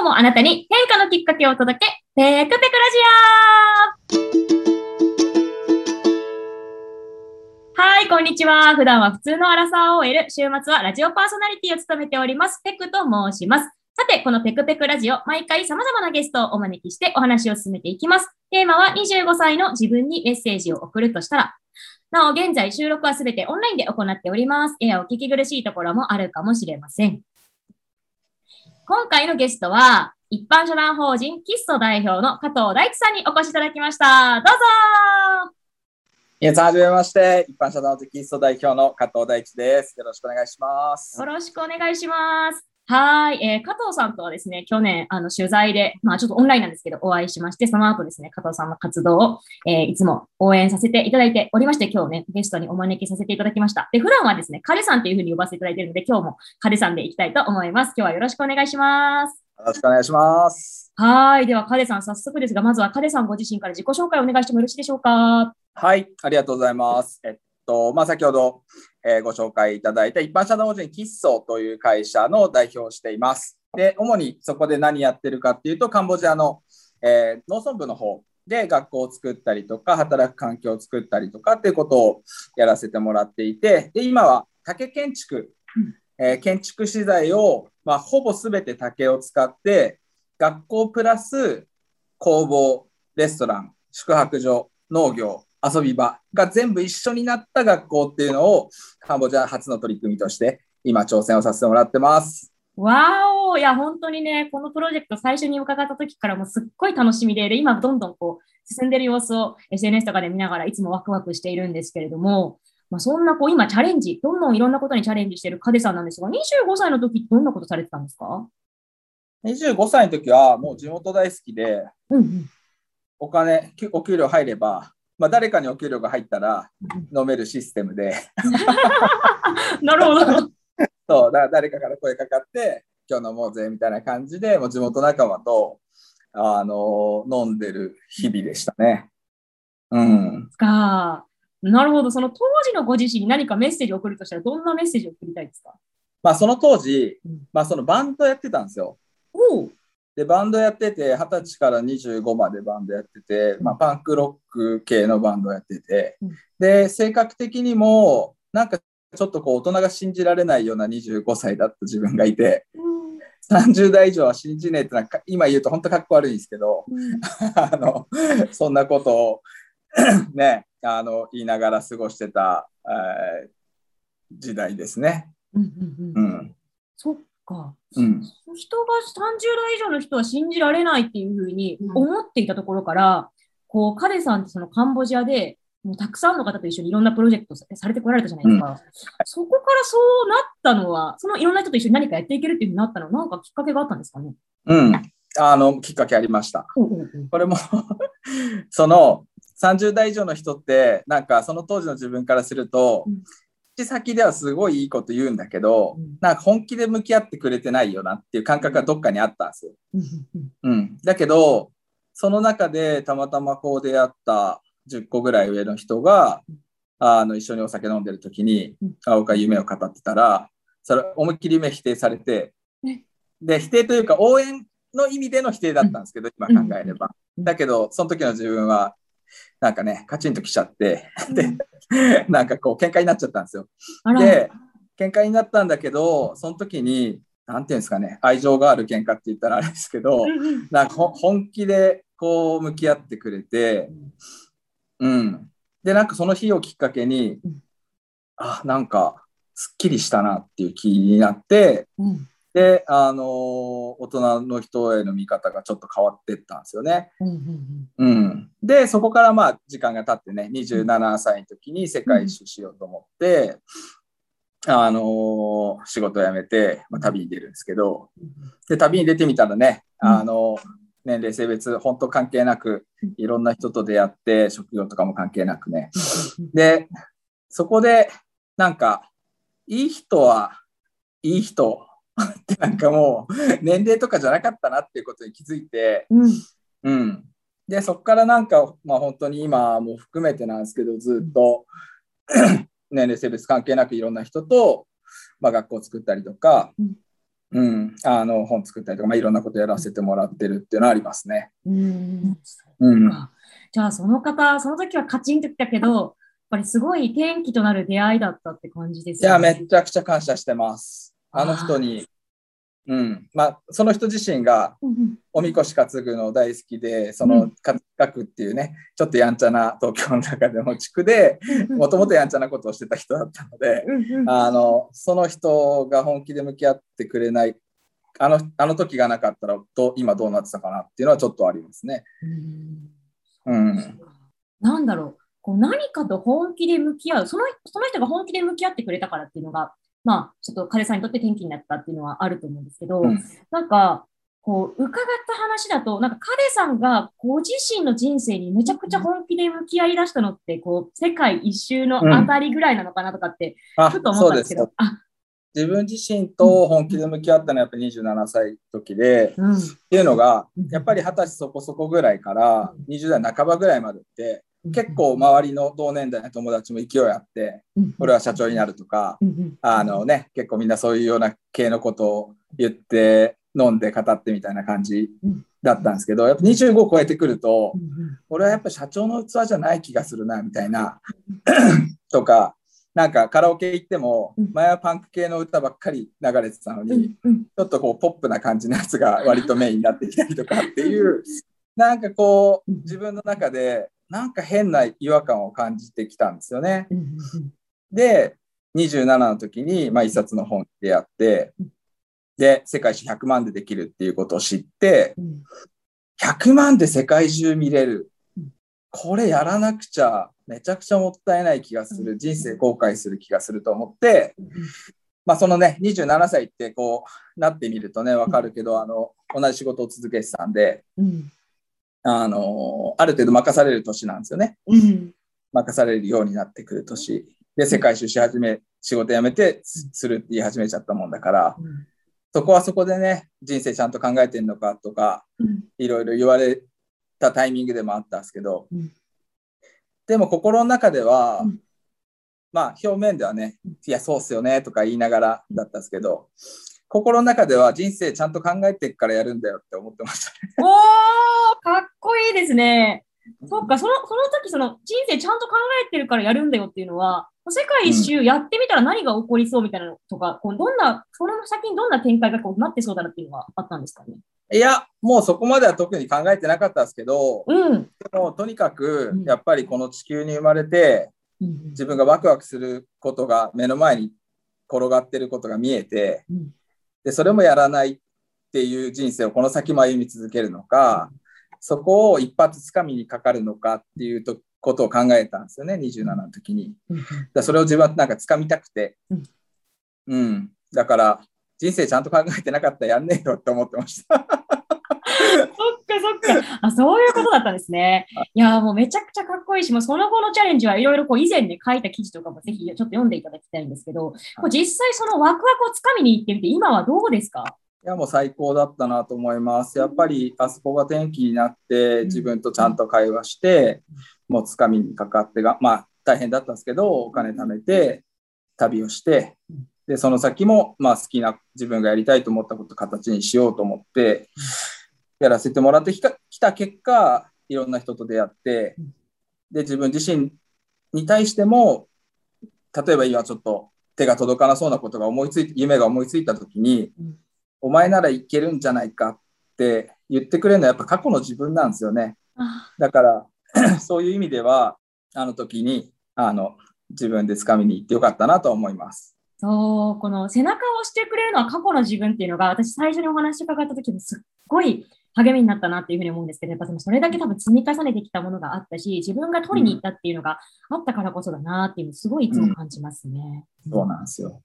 日もあなたに変化のきっかけをお届け、ペクペクラジオはい、こんにちは。普段は普通のアラサー OL、週末はラジオパーソナリティを務めております、ペクと申します。さて、このペクペクラジオ、毎回様々なゲストをお招きしてお話を進めていきます。テーマは25歳の自分にメッセージを送るとしたら、なお、現在収録はすべてオンラインで行っております。えお聞き苦しいところもあるかもしれません。今回のゲストは、一般社団法人キッソ代表の加藤大地さんにお越しいただきました。どうぞ皆さん、はじめまして。一般社団法人キッソ代表の加藤大地です。よろしくお願いします。よろしくお願いします。はい、えー、加藤さんとはですね、去年、あの、取材で、まあ、ちょっとオンラインなんですけど、お会いしまして、その後ですね、加藤さんの活動を、えー、いつも応援させていただいておりまして、今日ね、ゲストにお招きさせていただきました。で、普段はですね、カレさんというふうに呼ばせていただいているので、今日もカレさんでいきたいと思います。今日はよろしくお願いします。よろしくお願いします。はい。では、カレさん、早速ですが、まずはカレさんご自身から自己紹介をお願いしてもよろしいでしょうか？はい、ありがとうございます。えっと、まあ、先ほど、え、ご紹介いただいた一般社団法人キッソという会社の代表をしています。で、主にそこで何やってるかっていうと、カンボジアの、えー、農村部の方で学校を作ったりとか、働く環境を作ったりとかっていうことをやらせてもらっていて、で今は竹建築、えー、建築資材を、まあ、ほぼすべて竹を使って、学校プラス工房、レストラン、宿泊所、農業、遊び場が全部一緒になった学校っていうのをカンボジア初の取り組みとして今挑戦をさせてもらってます。わおいや、本当にね、このプロジェクト最初に伺った時からもすっごい楽しみで、で今どんどんこう進んでる様子を SNS とかで見ながらいつもワクワクしているんですけれども、まあ、そんなこう今チャレンジ、どんどんいろんなことにチャレンジしているカデさんなんですが、25歳の時どんなことされてたんですか ?25 歳の時はもう地元大好きで、うんうん、お金、お給料入れば、まあ、誰かにお給料が入ったら飲めるシステムで。なるほど。そうだ誰かから声かかって今日飲もうぜみたいな感じでもう地元仲間とあの飲んでる日々でしたね。うん。かなるほど。その当時のご自身に何かメッセージを送るとしたらどんなメッセージを送りたいですか？まあその当時、まあそのバンドやってたんですよ。おで、バンドやってて、20歳から25までバンドやってて、まあパンクロック系のバンドやってて、で、性格的にも、なんかちょっとこう大人が信じられないような25歳だった自分がいて、うん、30代以上は信じねえってなんか今言うと本当かっこ悪いんですけど、うん、あのそんなことを ねあの言いながら過ごしてた、えー、時代ですね。うんうん。うん、そっか、うん、人が30代以上の人は信じられないっていうふうに思っていたところから、こう彼さんってそのカンボジアでもうたくさんの方と一緒にいろんなプロジェクトされてこられたじゃないですか。うん、そこからそうなったのは、そのいろんな人と一緒に何かやっていけるっていうふうになったのは、なんかきっかけがあったんですかね？うん、あのきっかけありました。これも その30代以上の人って、なんかその当時の自分からすると、うん口先ではすごいいいこと言うんだけど、うん、なんか本気で向き合ってくれてないよなっていう感覚がどっかにあったんですよ。うん、だけどその中でたまたまこう出会った10個ぐらい上の人が、あの一緒にお酒飲んでる時に、青が夢を語ってたら、それ思いっきり夢否定されて、で、否定というか応援の意味での否定だったんですけど、今考えれば。だけど、その時の自分は、なんかね、カチンときちゃって、で、なんかこう、喧嘩になっちゃったんですよ。で、喧嘩になったんだけど、その時に、なんていうんですかね、愛情がある喧嘩って言ったらあれですけど、なんか本気でこう向き合ってくれて、うん。で、なんかその日をきっかけに、うん、あ、なんか、すっきりしたなっていう気になって、うん、で、あのー、大人の人への見方がちょっと変わっていったんですよね。うん、うん、で、そこからまあ時間が経ってね、27歳の時に世界一周しようと思って、あのー、仕事を辞めて、まあ、旅に出るんですけど、で、旅に出てみたらね、あのー年齢、性別、本当関係なく、いろんな人と出会って、職業とかも関係なくね。で、そこで、なんか、いい人はいい人なんかもう、年齢とかじゃなかったなっていうことに気づいて、うん。うん、で、そこからなんか、まあ本当に今も含めてなんですけど、ずっと 年齢、性別関係なくいろんな人と、まあ、学校を作ったりとか、うん、あの本作ったりとか、まあ、いろんなことやらせてもらってるっていうのはありますね。うん、うん、じゃあその方、その時はカチンときたけど、やっぱりすごい転機となる出会いだったって感じですね。いや、めちゃくちゃ感謝してます。あの人にうん。まあ、その人自身がおみこし担ぐの大好きで、その葛区っていうねちょっとやんちゃな東京の中でも地区でもともとやんちゃなことをしてた人だったのであのその人が本気で向き合ってくれないあのあの時がなかったらど今どうなってたかなっていうのはちょっとありますね。うん、なんだろう。こう何かと本気で向き合う。そのその人が本気で向き合ってくれたからっていうのがまあ、ちょっと彼さんにとって転機になったっていうのはあると思うんですけど、うん、なんか、こう、伺った話だと、なんか彼さんがご自身の人生にめちゃくちゃ本気で向き合い出したのって、こう、世界一周のあたりぐらいなのかなとかって、ちょっと思ったんですけど、あ。自分自身と本気で向き合ったのはやっぱり27歳時で、うん、っていうのが、やっぱり二十歳そこそこぐらいから20代半ばぐらいまでって、結構周りの同年代の友達も勢いあって、俺は社長になるとか、あのね、結構みんなそういうような系のことを言って飲んで語ってみたいな感じだったんですけど、やっぱ25超えてくると、俺はやっぱ社長の器じゃない気がするな、みたいな、とか、なんかカラオケ行っても、前はパンク系の歌ばっかり流れてたのに、ちょっとこうポップな感じのやつが割とメインになってきたりとかっていう、なんかこう、自分の中でなんか変な違和感を感じてきたんですよね。で、27の時に、まあ、一冊の本でやって、で、世界史100万でできるっていうことを知って、100万で世界中見れる。これやらなくちゃめちゃくちゃもったいない気がする。人生後悔する気がすると思って、まあ、そのね、27歳ってこうなってみるとね、わかるけど、あの、同じ仕事を続けてたんで、あの、ある程度任される年なんですよね。うん、任されるようになってくる年。で、世界一周し始め、仕事辞めてするって言い始めちゃったもんだから、うん、そこはそこでね、人生ちゃんと考えてんのかとか、いろいろ言われたタイミングでもあったんですけど、うん、でも心の中では、まあ表面ではね、いや、そうっすよねとか言いながらだったんですけど、心の中では人生ちゃんと考えてからやるんだよって思ってました、ね。おー、かっこいいですね。そっか、その、その時、その人生ちゃんと考えてるからやるんだよっていうのは、世界一周やってみたら何が起こりそうみたいなのとか、うん、こうどんな、その先にどんな展開がこうなってそうだなっていうのはあったんですかね？いや、もうそこまでは特に考えてなかったんですけど、うん、でもとにかく、やっぱりこの地球に生まれて、うん、自分がワクワクすることが目の前に転がってることが見えて、うんでそれもやらないっていう人生をこの先も歩み続けるのか、そこを一発つかみにかかるのかっていうとことを考えたんですよね27の時に。だそれを自分はなんかつかみたくて、うん、だから人生ちゃんと考えてなかったらやんねえよって思ってました。そっかそっか。あ、そういうことだったんですね。い。や、もうめちゃくちゃかっこいいし、もうその後のチャレンジはいろいろこう以前で書いた記事とかもぜひちょっと読んでいただきたいんですけど、実際そのワクワクをつかみに行ってみて、今はどうですか？いや、もう最高だったなと思います。やっぱりあそこが転機になって、自分とちゃんと会話して、もうつかみにかかってが、まあ大変だったんですけど、お金貯めて、旅をして、で、その先も、まあ好きな自分がやりたいと思ったことを形にしようと思って、やらせてもらってきた結果、いろんな人と出会って、で、自分自身に対しても、例えば今ちょっと手が届かなそうなことが思いついて、夢が思いついた時に、うん、お前ならいけるんじゃないかって言ってくれるのはやっぱ過去の自分なんですよね。だから そういう意味では、あの時に、あの、自分で掴みに行ってよかったなと思います。そう、この背中を押してくれるのは過去の自分っていうのが、私最初にお話伺った時もすっごい励みになったなっていうふうに思うんですけど、やっぱそれだけ多分積み重ねてきたものがあったし、自分が取りに行ったっていうのがあったからこそだなっていうのすごいいつも感じますね。うん、そうなんですよ。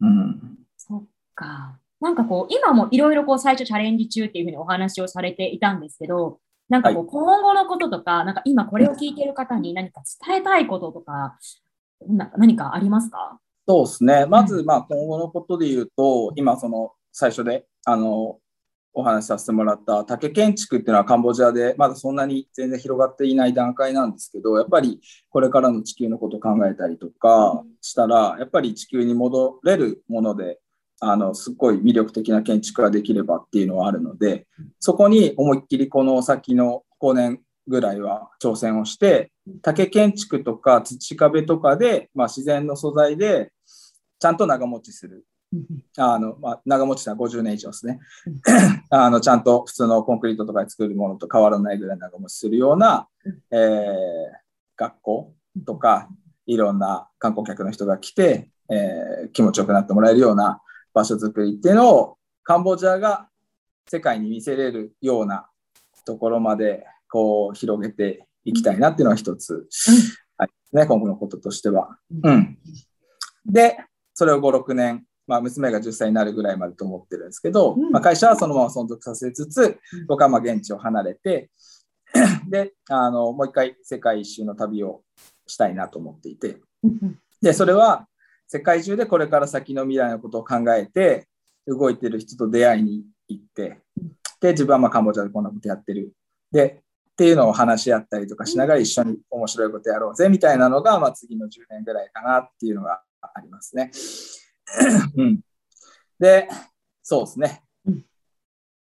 うん。そっか。なんかこう、今もいろいろこう最初チャレンジ中っていうふうにお話をされていたんですけど、なんかこう、今後のこととか、なんか今これを聞いている方に何か伝えたいこととか、な何かありますか？そうですね。まず、まあ、今後のことで言うと、今、その、最初で、あの、お話しさせてもらった竹建築っていうのはカンボジアでまだそんなに全然広がっていない段階なんですけどやっぱりこれからの地球のことを考えたりとかしたらやっぱり地球に戻れるものであの、すっごい魅力的な建築ができればっていうのはあるので、そこに思いっきりこの先の5年ぐらいは挑戦をして、竹建築とか土壁とかで、まあ、自然の素材でちゃんと長持ちする。あのまあ、長持ちは50年以上ですね。あの。ちゃんと普通のコンクリートとかで作るものと変わらないぐらい長持ちするような、えー、学校とか、いろんな観光客の人が来て、えー、気持ちよくなってもらえるような場所づくりっていうのをカンボジアが世界に見せれるようなところまでこう広げていきたいなっていうのは一つ、はいね、今後のこととしては。うん、で、それを5、6年、まあ、娘が10歳になるぐらいまでと思ってるんですけど、まあ、会社はそのまま存続させつつ、僕はまあ現地を離れて、であのもう一回世界一周の旅をしたいなと思っていて、でそれは世界中でこれから先の未来のことを考えて動いてる人と出会いに行ってで自分はまあカンボジアでこんなことやってる。でっていうのを話し合ったりとかしながら一緒に面白いことやろうぜみたいなのが、まあ、次の10年ぐらいかなっていうのがありますね。うん、でそうですね。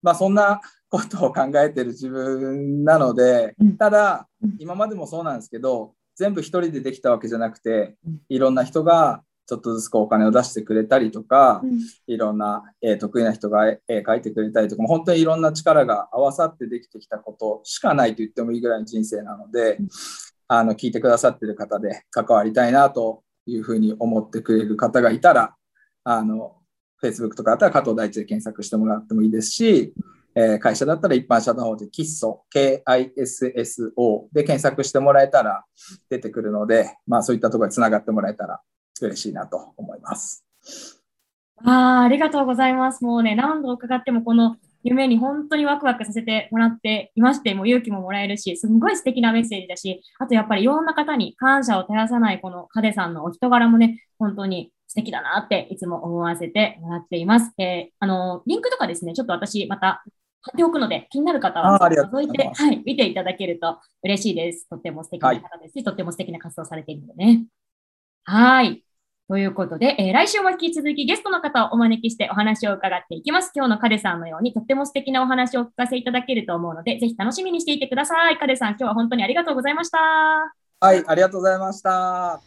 まあそんなことを考えてる自分なのでただ今までもそうなんですけど全部一人でできたわけじゃなくていろんな人がちょっとずつこうお金を出してくれたりとか、うん、いろんな、えー、得意な人が絵描いてくれたりとか、本当にいろんな力が合わさってできてきたことしかないと言ってもいいぐらいの人生なので、うん、あの聞いてくださってる方で関わりたいなというふうに思ってくれる方がいたら、あの Facebook とかだったら加藤大地で検索してもらってもいいですし、えー、会社だったら一般社団法で KISSO、K-I-S-S-O で検索してもらえたら出てくるので、まあそういったところにつながってもらえたら嬉しいなと思います。あありがとうございます。もうね、何度伺ってもこの夢に本当にワクワクさせてもらっていまして、もう勇気ももらえるし、すごい素敵なメッセージだし、あとやっぱりいろんな方に感謝を絶やさないこのカデさんのお人柄もね、本当に素敵だなっていつも思わせてもらっています。えー、あの、リンクとかですね、ちょっと私また貼っておくので、気になる方は覗いて、はい、見ていただけると嬉しいです。とっても素敵な方ですし、はい、とっても素敵な活動されているのでね。はい。ということで、えー、来週も引き続きゲストの方をお招きしてお話を伺っていきます。今日のカデさんのようにとっても素敵なお話をお聞かせいただけると思うので、ぜひ楽しみにしていてください。カデさん、今日は本当にありがとうございました。はい、ありがとうございました。